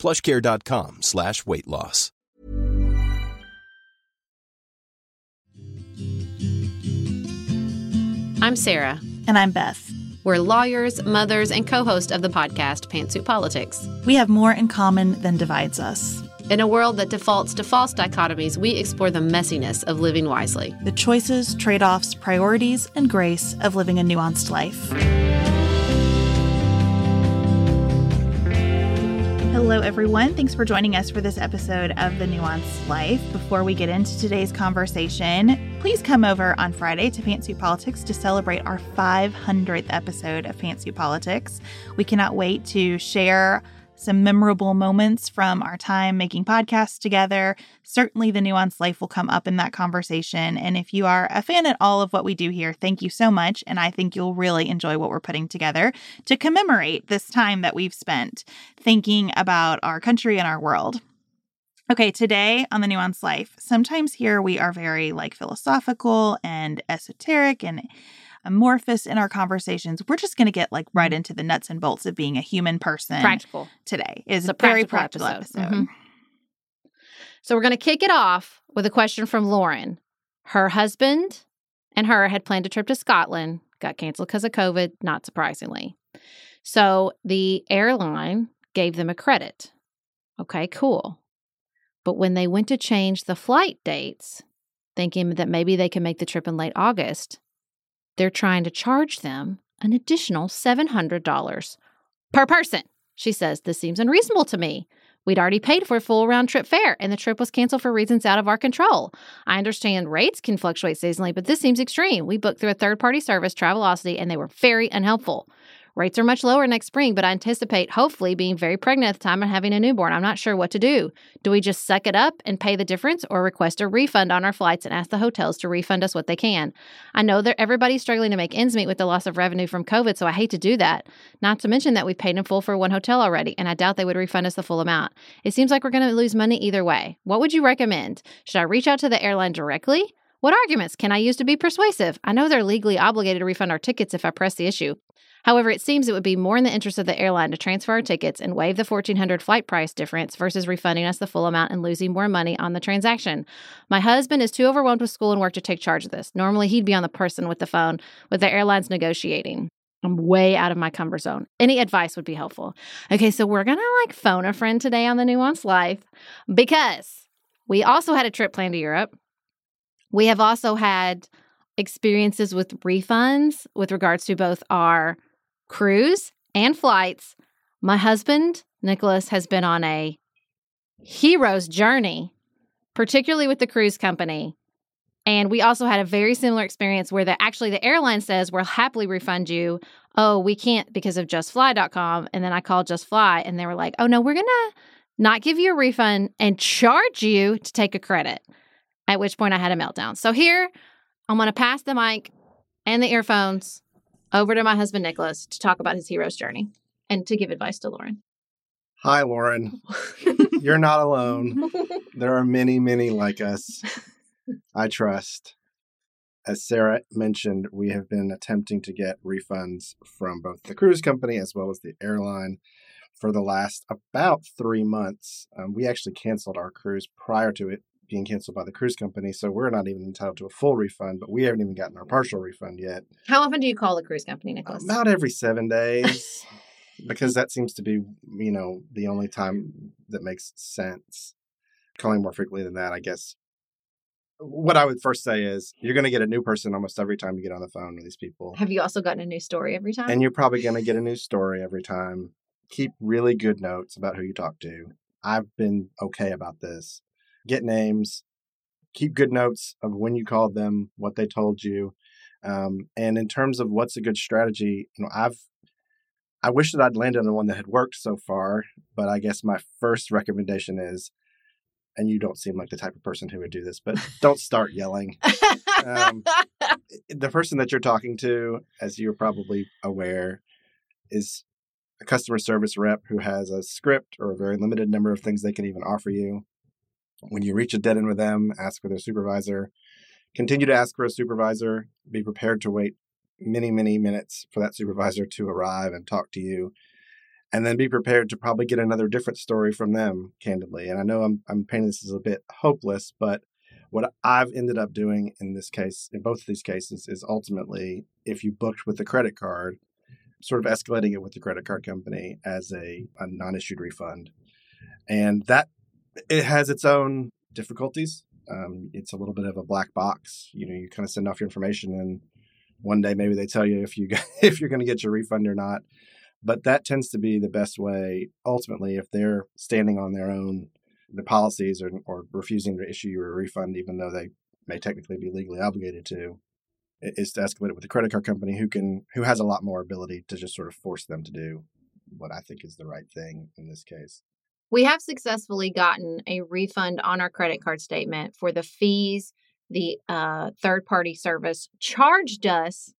plushcare.com slash weight loss. I'm Sarah. And I'm Beth. We're lawyers, mothers, and co host of the podcast Pantsuit Politics. We have more in common than divides us. In a world that defaults to false dichotomies, we explore the messiness of living wisely. The choices, trade offs, priorities, and grace of living a nuanced life. Hello, everyone. Thanks for joining us for this episode of The Nuanced Life. Before we get into today's conversation, please come over on Friday to Pantsuit Politics to celebrate our 500th episode of Pantsuit Politics. We cannot wait to share some memorable moments from our time making podcasts together. Certainly, the nuanced life will come up in that conversation. And if you are a fan at all of what we do here, thank you so much. And I think you'll really enjoy what we're putting together to commemorate this time that we've spent thinking about our country and our world. Okay, today on the Nuanced Life, sometimes here we are very like philosophical and esoteric and amorphous in our conversations. We're just going to get like right into the nuts and bolts of being a human person. Practical. Today is It's a very practical episode. episode. Mhm. So we're going to kick it off with a question from Lauren. Her husband and her had planned a trip to Scotland, got canceled because of COVID, not surprisingly. So the airline gave them a credit. Okay, cool. But when they went to change the flight dates, thinking that maybe they can make the trip in late August, they're trying to charge them an additional $700 per person. She says, This seems unreasonable to me. We'd already paid for a full round trip fare, and the trip was canceled for reasons out of our control. I understand rates can fluctuate seasonally, but this seems extreme. We booked through a third party service, Travelocity, and they were very unhelpful. Rates are much lower next spring, but I anticipate hopefully being very pregnant at the time and having a newborn. I'm not sure what to do. Do we just suck it up and pay the difference or request a refund on our flights and ask the hotels to refund us what they can? I know that everybody's struggling to make ends meet with the loss of revenue from COVID, so I hate to do that. Not to mention that we've paid in full for one hotel already, and I doubt they would refund us the full amount. It seems like we're going to lose money either way. What would you recommend? Should I reach out to the airline directly? What arguments can I use to be persuasive? I know they're legally obligated to refund our tickets if I press the issue. However, it seems it would be more in the interest of the airline to transfer our tickets and waive the 1400 flight price difference versus refunding us the full amount and losing more money on the transaction. My husband is too overwhelmed with school and work to take charge of this. Normally, he'd be on the person with the phone with the airlines negotiating. I'm way out of my comfort zone. Any advice would be helpful. Okay, so we're gonna like phone a friend today on the Nuance Life because we also had a trip planned to Europe. We have also had experiences with refunds with regards to both our cruise and flights. My husband, Nicholas, has been on a hero's journey, particularly with the cruise company. And we also had a very similar experience where the actually the airline says we'll happily refund you. Oh, we can't because of justfly.com. And then I called Just Fly and they were like, oh no, we're gonna not give you a refund and charge you to take a credit. At which point I had a meltdown. So here I'm gonna pass the mic and the earphones over to my husband Nicholas to talk about his hero's journey and to give advice to Lauren. Hi, Lauren. You're not alone. There are many, many like us. I trust. As Sarah mentioned, we have been attempting to get refunds from both the cruise company as well as the airline for the last about three months. Um, we actually canceled our cruise prior to it being canceled by the cruise company, so we're not even entitled to a full refund, but we haven't even gotten our partial refund yet. How often do you call the cruise company, uh, Nicholas? About every seven days, because that seems to be, you know, the only time that makes sense. Calling more frequently than that, I guess. What I would first say is you're going to get a new person almost every time you get on the phone with these people. Have you also gotten a new story every time? And you're probably going to get a new story every time. Keep really good notes about who you talk to. I've been okay about this. Get names, keep good notes of when you called them, what they told you. Um, and in terms of what's a good strategy, you know, I've I wish that I'd landed on one that had worked so far, but I guess my first recommendation is and you don't seem like the type of person who would do this, but don't start yelling. Um, the person that you're talking to, as you're probably aware, is a customer service rep who has a script or a very limited number of things they can even offer you. When you reach a dead end with them, ask for their supervisor. Continue to ask for a supervisor. Be prepared to wait many, many minutes for that supervisor to arrive and talk to you. And then be prepared to probably get another different story from them, candidly. And I know I'm, I'm painting this as a bit hopeless, but what I've ended up doing in this case, in both of these cases, is ultimately if you booked with the credit card, sort of escalating it with the credit card company as a, a non issued refund. And that it has its own difficulties. Um, it's a little bit of a black box. You know, you kind of send off your information, and one day maybe they tell you if you if you're going to get your refund or not. But that tends to be the best way. Ultimately, if they're standing on their own, the policies or, or refusing to issue you a refund, even though they may technically be legally obligated to, is to escalate it with the credit card company who can who has a lot more ability to just sort of force them to do what I think is the right thing in this case. We have successfully gotten a refund on our credit card statement for the fees the uh, third party service charged us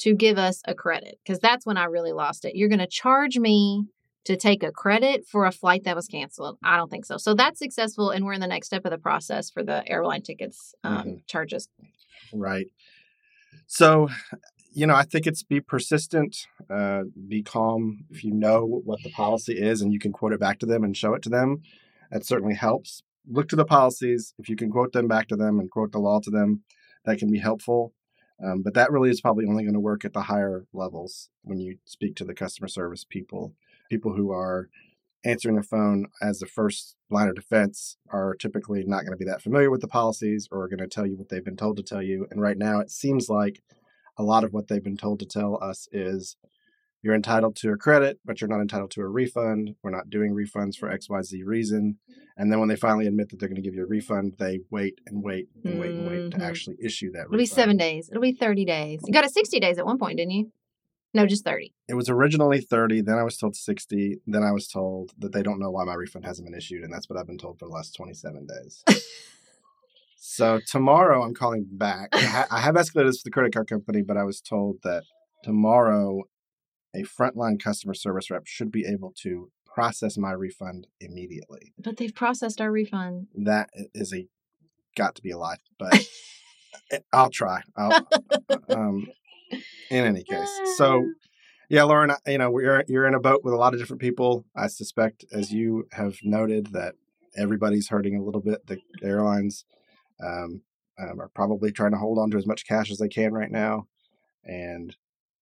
to give us a credit because that's when I really lost it. You're going to charge me to take a credit for a flight that was canceled. I don't think so. So that's successful, and we're in the next step of the process for the airline tickets um, mm-hmm. charges. Right. So, you know, I think it's be persistent, uh, be calm. If you know what the policy is and you can quote it back to them and show it to them, that certainly helps. Look to the policies. If you can quote them back to them and quote the law to them, that can be helpful. Um, but that really is probably only going to work at the higher levels when you speak to the customer service people. People who are answering the phone as the first line of defense are typically not going to be that familiar with the policies or are going to tell you what they've been told to tell you. And right now, it seems like a lot of what they've been told to tell us is you're entitled to a credit, but you're not entitled to a refund. We're not doing refunds for XYZ reason. And then when they finally admit that they're going to give you a refund, they wait and wait and mm-hmm. wait and wait to mm-hmm. actually issue that It'll refund. be seven days. It'll be 30 days. You got a 60 days at one point, didn't you? No, just 30. It was originally 30. Then I was told 60. Then I was told that they don't know why my refund hasn't been issued. And that's what I've been told for the last 27 days. so tomorrow I'm calling back. I have escalated this to the credit card company, but I was told that tomorrow a frontline customer service rep should be able to process my refund immediately. But they've processed our refund. That is a got to be a lie, but I'll try. I'll, um, in any case. So, yeah, Lauren, you know, we're you're in a boat with a lot of different people. I suspect, as you have noted, that everybody's hurting a little bit. The airlines um, um, are probably trying to hold on to as much cash as they can right now, and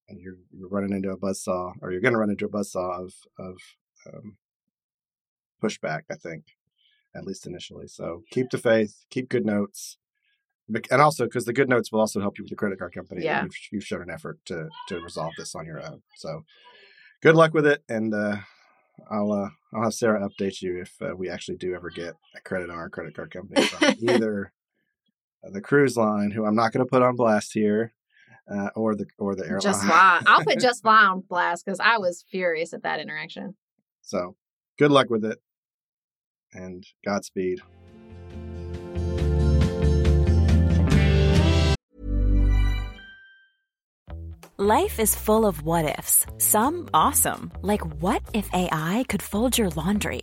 and you're you're running into a buzzsaw, or you're going to run into a buzzsaw of of um, pushback. I think, at least initially. So keep the faith, keep good notes, and also because the good notes will also help you with the credit card company. Yeah, you've, you've shown an effort to to resolve this on your own. So good luck with it, and uh, I'll uh, I'll have Sarah update you if uh, we actually do ever get a credit on our credit card company from either the cruise line, who I'm not going to put on blast here, uh, or the or the airline. Just fly. I'll put just fly on blast because I was furious at that interaction. So, good luck with it, and Godspeed. Life is full of what ifs. Some awesome, like what if AI could fold your laundry,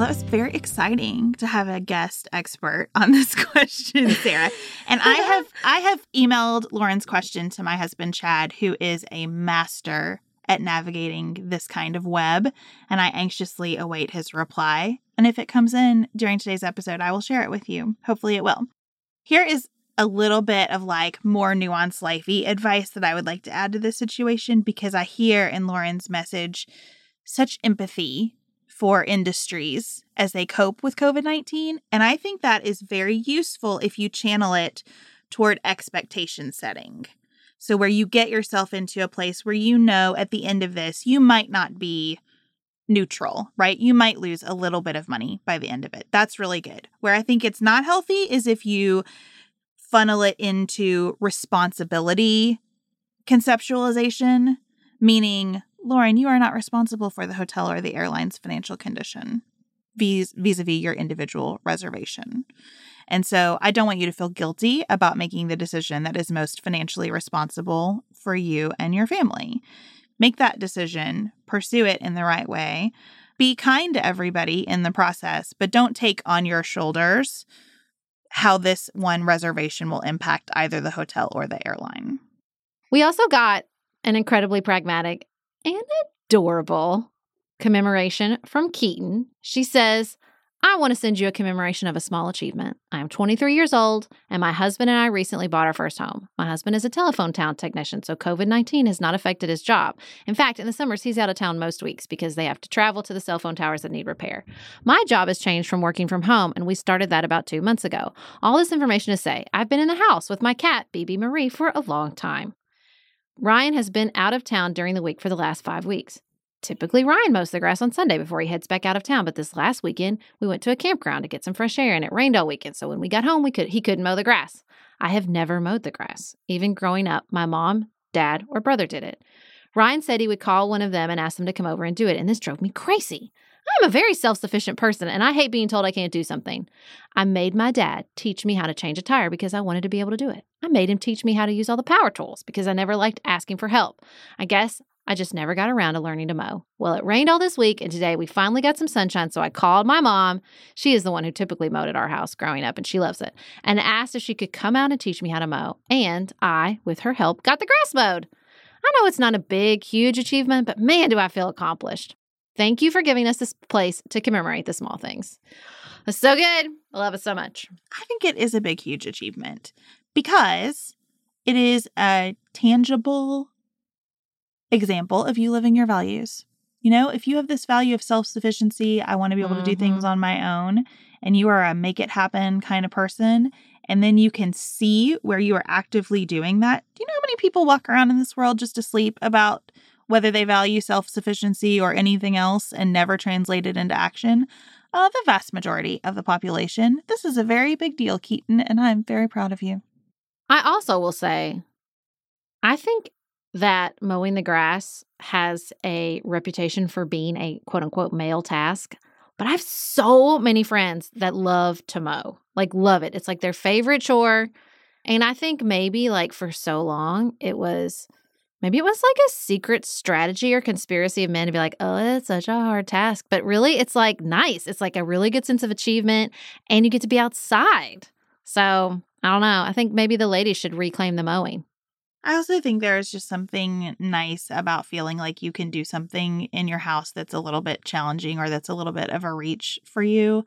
Well, that was very exciting to have a guest expert on this question, Sarah. and I have I have emailed Lauren's question to my husband Chad, who is a master at navigating this kind of web, and I anxiously await his reply. And if it comes in during today's episode, I will share it with you. Hopefully it will. Here is a little bit of like more nuanced lifey advice that I would like to add to this situation because I hear in Lauren's message such empathy for industries as they cope with COVID 19. And I think that is very useful if you channel it toward expectation setting. So, where you get yourself into a place where you know at the end of this, you might not be neutral, right? You might lose a little bit of money by the end of it. That's really good. Where I think it's not healthy is if you funnel it into responsibility conceptualization, meaning, Lauren, you are not responsible for the hotel or the airline's financial condition vis a vis your individual reservation. And so I don't want you to feel guilty about making the decision that is most financially responsible for you and your family. Make that decision, pursue it in the right way. Be kind to everybody in the process, but don't take on your shoulders how this one reservation will impact either the hotel or the airline. We also got an incredibly pragmatic and adorable commemoration from Keaton. She says, I want to send you a commemoration of a small achievement. I am 23 years old, and my husband and I recently bought our first home. My husband is a telephone town technician, so COVID 19 has not affected his job. In fact, in the summers, he's out of town most weeks because they have to travel to the cell phone towers that need repair. My job has changed from working from home, and we started that about two months ago. All this information to say, I've been in the house with my cat, BB Marie, for a long time. Ryan has been out of town during the week for the last five weeks. Typically, Ryan mows the grass on Sunday before he heads back out of town. But this last weekend, we went to a campground to get some fresh air, and it rained all weekend. So when we got home, we could he couldn't mow the grass. I have never mowed the grass. Even growing up, my mom, dad, or brother did it. Ryan said he would call one of them and ask them to come over and do it, and this drove me crazy. I'm a very self sufficient person and I hate being told I can't do something. I made my dad teach me how to change a tire because I wanted to be able to do it. I made him teach me how to use all the power tools because I never liked asking for help. I guess I just never got around to learning to mow. Well, it rained all this week, and today we finally got some sunshine. So I called my mom. She is the one who typically mowed at our house growing up, and she loves it, and asked if she could come out and teach me how to mow. And I, with her help, got the grass mowed. I know it's not a big, huge achievement, but man, do I feel accomplished. Thank you for giving us this place to commemorate the small things. It's so good. I love it so much. I think it is a big, huge achievement because it is a tangible example of you living your values. You know, if you have this value of self sufficiency, I want to be able mm-hmm. to do things mm-hmm. on my own, and you are a make it happen kind of person, and then you can see where you are actively doing that. Do you know how many people walk around in this world just asleep about whether they value self sufficiency or anything else and never translate it into action? Uh, the vast majority of the population. This is a very big deal, Keaton, and I'm very proud of you. I also will say, I think that mowing the grass has a reputation for being a quote unquote male task. But I have so many friends that love to mow, like, love it. It's like their favorite chore. And I think maybe like for so long, it was maybe it was like a secret strategy or conspiracy of men to be like, oh, it's such a hard task. But really, it's like nice. It's like a really good sense of achievement, and you get to be outside. So I don't know. I think maybe the ladies should reclaim the mowing. I also think there is just something nice about feeling like you can do something in your house that's a little bit challenging or that's a little bit of a reach for you.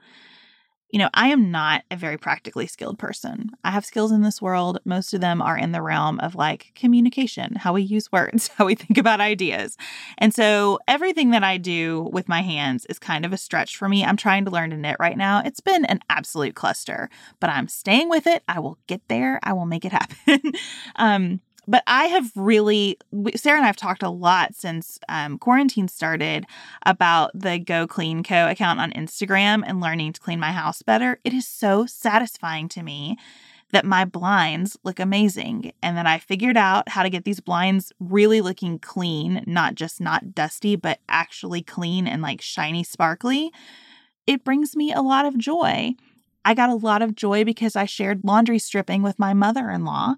You know, I am not a very practically skilled person. I have skills in this world. Most of them are in the realm of like communication, how we use words, how we think about ideas. And so everything that I do with my hands is kind of a stretch for me. I'm trying to learn to knit right now. It's been an absolute cluster, but I'm staying with it. I will get there. I will make it happen. um, but I have really, Sarah and I have talked a lot since um, quarantine started about the Go Clean Co account on Instagram and learning to clean my house better. It is so satisfying to me that my blinds look amazing and that I figured out how to get these blinds really looking clean, not just not dusty, but actually clean and like shiny, sparkly. It brings me a lot of joy. I got a lot of joy because I shared laundry stripping with my mother in law.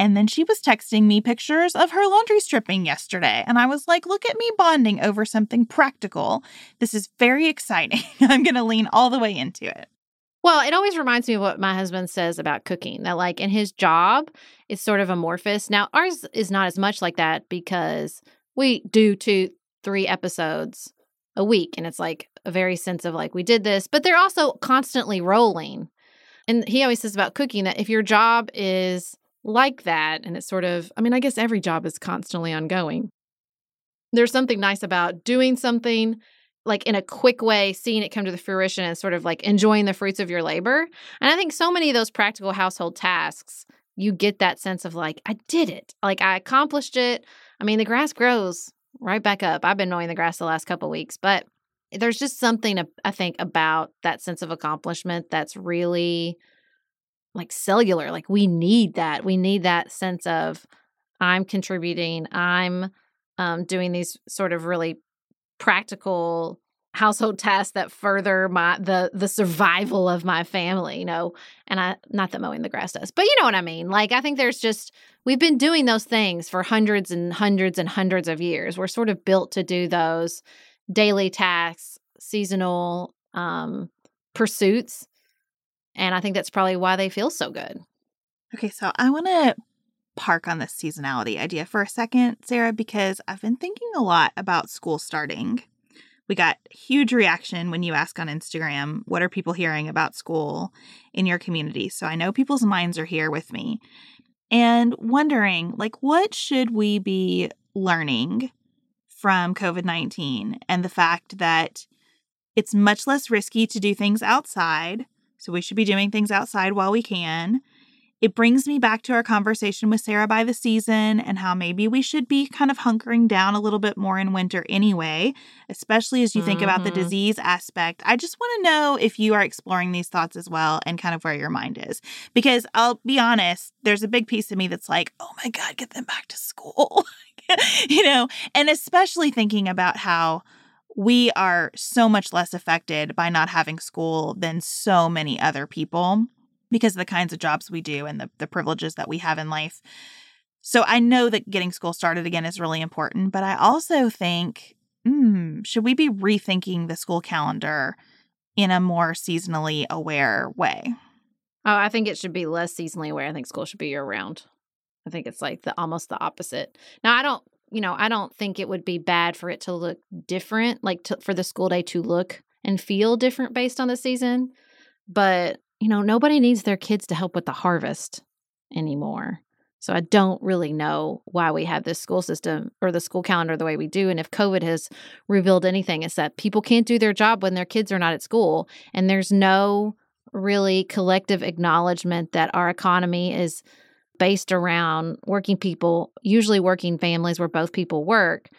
And then she was texting me pictures of her laundry stripping yesterday. And I was like, look at me bonding over something practical. This is very exciting. I'm going to lean all the way into it. Well, it always reminds me of what my husband says about cooking that, like, in his job, it's sort of amorphous. Now, ours is not as much like that because we do two, three episodes a week. And it's like a very sense of like, we did this, but they're also constantly rolling. And he always says about cooking that if your job is like that. And it's sort of, I mean, I guess every job is constantly ongoing. There's something nice about doing something like in a quick way, seeing it come to the fruition and sort of like enjoying the fruits of your labor. And I think so many of those practical household tasks you get that sense of like, I did it. Like I accomplished it. I mean, the grass grows right back up. I've been mowing the grass the last couple weeks, but there's just something I think about that sense of accomplishment that's really like cellular. Like we need that. We need that sense of I'm contributing. I'm um, doing these sort of really practical household tasks that further my the the survival of my family you know and i not that mowing the grass does but you know what i mean like i think there's just we've been doing those things for hundreds and hundreds and hundreds of years we're sort of built to do those daily tasks seasonal um pursuits and i think that's probably why they feel so good okay so i want to park on this seasonality idea for a second sarah because i've been thinking a lot about school starting we got huge reaction when you ask on Instagram, what are people hearing about school in your community? So I know people's minds are here with me and wondering, like, what should we be learning from COVID 19 and the fact that it's much less risky to do things outside. So we should be doing things outside while we can. It brings me back to our conversation with Sarah by the season and how maybe we should be kind of hunkering down a little bit more in winter anyway, especially as you think mm-hmm. about the mm-hmm. disease aspect. I just want to know if you are exploring these thoughts as well and kind of where your mind is. Because I'll be honest, there's a big piece of me that's like, oh my God, get them back to school. you know, and especially thinking about how we are so much less affected by not having school than so many other people because of the kinds of jobs we do and the, the privileges that we have in life. So I know that getting school started again is really important, but I also think, hmm, should we be rethinking the school calendar in a more seasonally aware way? Oh, I think it should be less seasonally aware. I think school should be year round. I think it's like the almost the opposite. Now, I don't, you know, I don't think it would be bad for it to look different, like to, for the school day to look and feel different based on the season. But you know, nobody needs their kids to help with the harvest anymore. So I don't really know why we have this school system or the school calendar the way we do. And if COVID has revealed anything, it's that people can't do their job when their kids are not at school. And there's no really collective acknowledgement that our economy is based around working people, usually working families where both people work,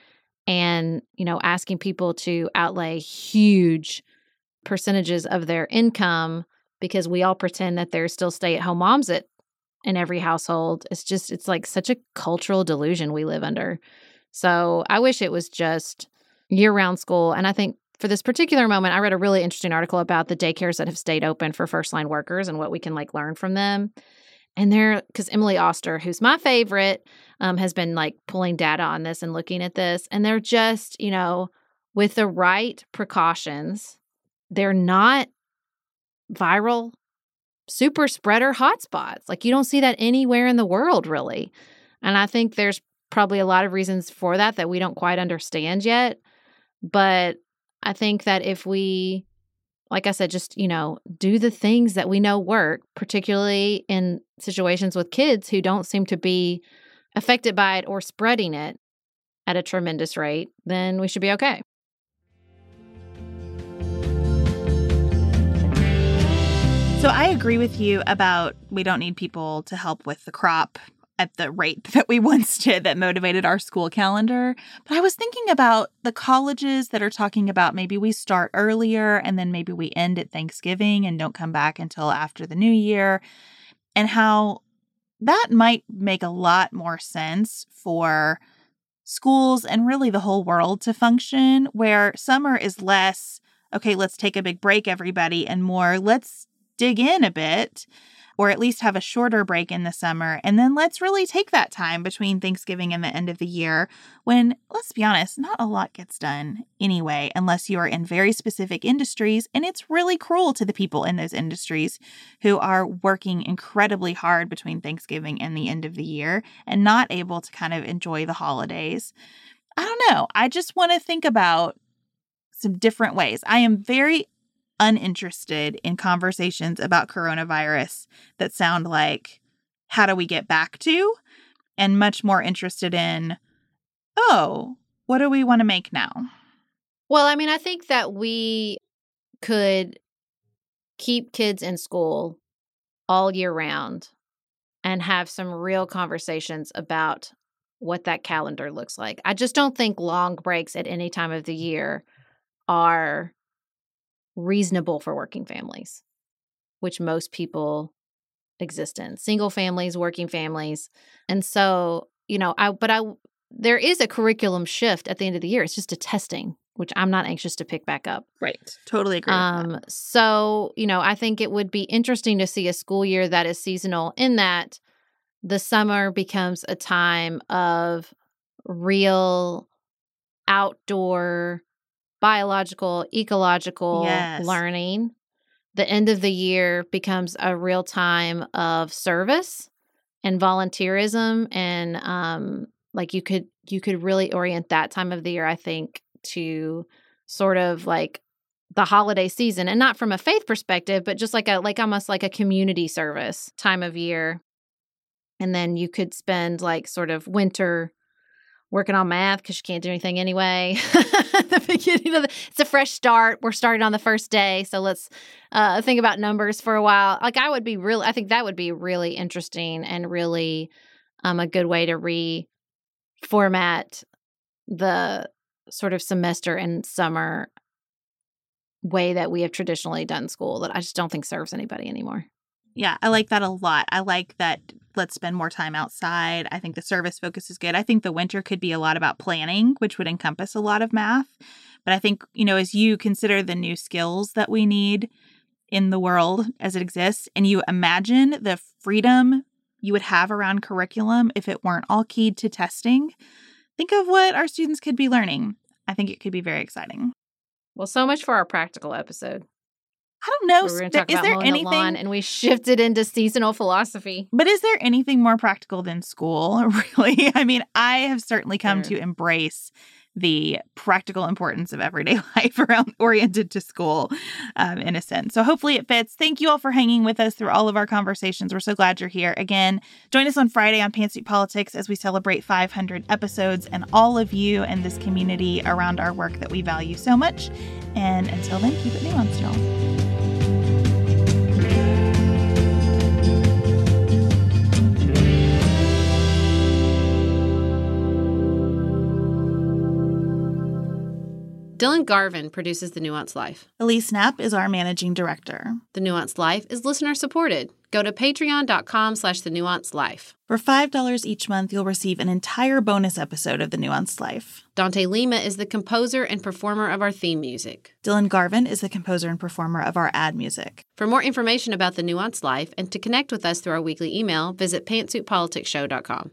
and, you know, asking people to outlay huge percentages of their income because we all pretend that there's still stay at home moms at in every household. It's just it's like such a cultural delusion we live under. So I wish it was just year round school. And I think for this particular moment, I read a really interesting article about the daycares that have stayed open for first line workers and what we can like learn from them. And they're because Emily Oster, who's my favorite, um, has been like pulling data on this and looking at this. And they're just, you know, with the right precautions, they're not viral super spreader hotspots. Like you don't see that anywhere in the world, really. And I think there's probably a lot of reasons for that that we don't quite understand yet. But I think that if we, like I said, just, you know, do the things that we know work, particularly in situations with kids who don't seem to be affected by it or spreading it at a tremendous rate, then we should be okay. So I agree with you about we don't need people to help with the crop at the rate that we once did that motivated our school calendar. But I was thinking about the colleges that are talking about maybe we start earlier and then maybe we end at Thanksgiving and don't come back until after the new year, and how that might make a lot more sense for schools and really the whole world to function, where summer is less, okay, let's take a big break, everybody, and more, let's dig in a bit or at least have a shorter break in the summer. And then let's really take that time between Thanksgiving and the end of the year when, let's be honest, not a lot gets done anyway, unless you are in very specific industries. And it's really cruel to the people in those industries who are working incredibly hard between Thanksgiving and the end of the year and not able to kind of enjoy the holidays. I don't know. I just want to think about some different ways. I am very uninterested in conversations about coronavirus that sound like, how do we get back to? And much more interested in, oh, what do we want to make now? Well, I mean, I think that we could keep kids in school all year round and have some real conversations about what that calendar looks like. I just don't think long breaks at any time of the year are reasonable for working families, which most people exist in single families, working families. And so, you know, I, but I, there is a curriculum shift at the end of the year. It's just a testing, which I'm not anxious to pick back up. Right. Totally agree. Um, so, you know, I think it would be interesting to see a school year that is seasonal in that the summer becomes a time of real outdoor biological, ecological Yes. learning. The end of the year becomes a real time of service and volunteerism and um like you could you could really orient that time of the year I think to sort of like the holiday season and not from a faith perspective but just like a like almost like a community service time of year and then you could spend like sort of winter working on math because you can't do anything anyway. The beginning of the, it's a fresh start. We're starting on the first day, so let's uh, think about numbers for a while. Like I would be really, I think that would be really interesting and really um, a good way to reformat the sort of semester and summer way that we have traditionally done school that I just don't think serves anybody anymore. Yeah, I like that a lot. I like that let's spend more time outside. I think the service focus is good. I think the winter could be a lot about planning, which would encompass a lot of math. But I think, you know, as you consider the new skills that we need in the world as it exists, and you imagine the freedom you would have around curriculum if it weren't all keyed to testing, think of what our students could be learning. I think it could be very exciting. Well, so much for our practical episode. I don't know. we were is there mowing the anything? and we shifted into seasonal philosophy. But is there anything more practical than school, really? I mean, I have certainly come Sure. to embrace the practical importance of everyday life around oriented to school um, in a sense. So hopefully it fits. Thank you all for hanging with us through all of our conversations. We're so glad you're here. Again, join us on Friday on Pantsuit Politics as we celebrate 500 episodes and all of you and this community around our work that we value so much. And until then, keep it nuanced, y'all. Dylan Garvin produces The Nuanced Life. Elise Knapp is our managing director. The Nuanced Life is listener supported. Go to patreon.com slash the nuanced life. For $5 each month, you'll receive an entire bonus episode of The Nuanced Life. Dante Lima is the composer and performer of our theme music. Dylan Garvin is the composer and performer of our ad music. For more information about The Nuanced Life and to connect with us through our weekly email, visit pantsuitpoliticsshow.com.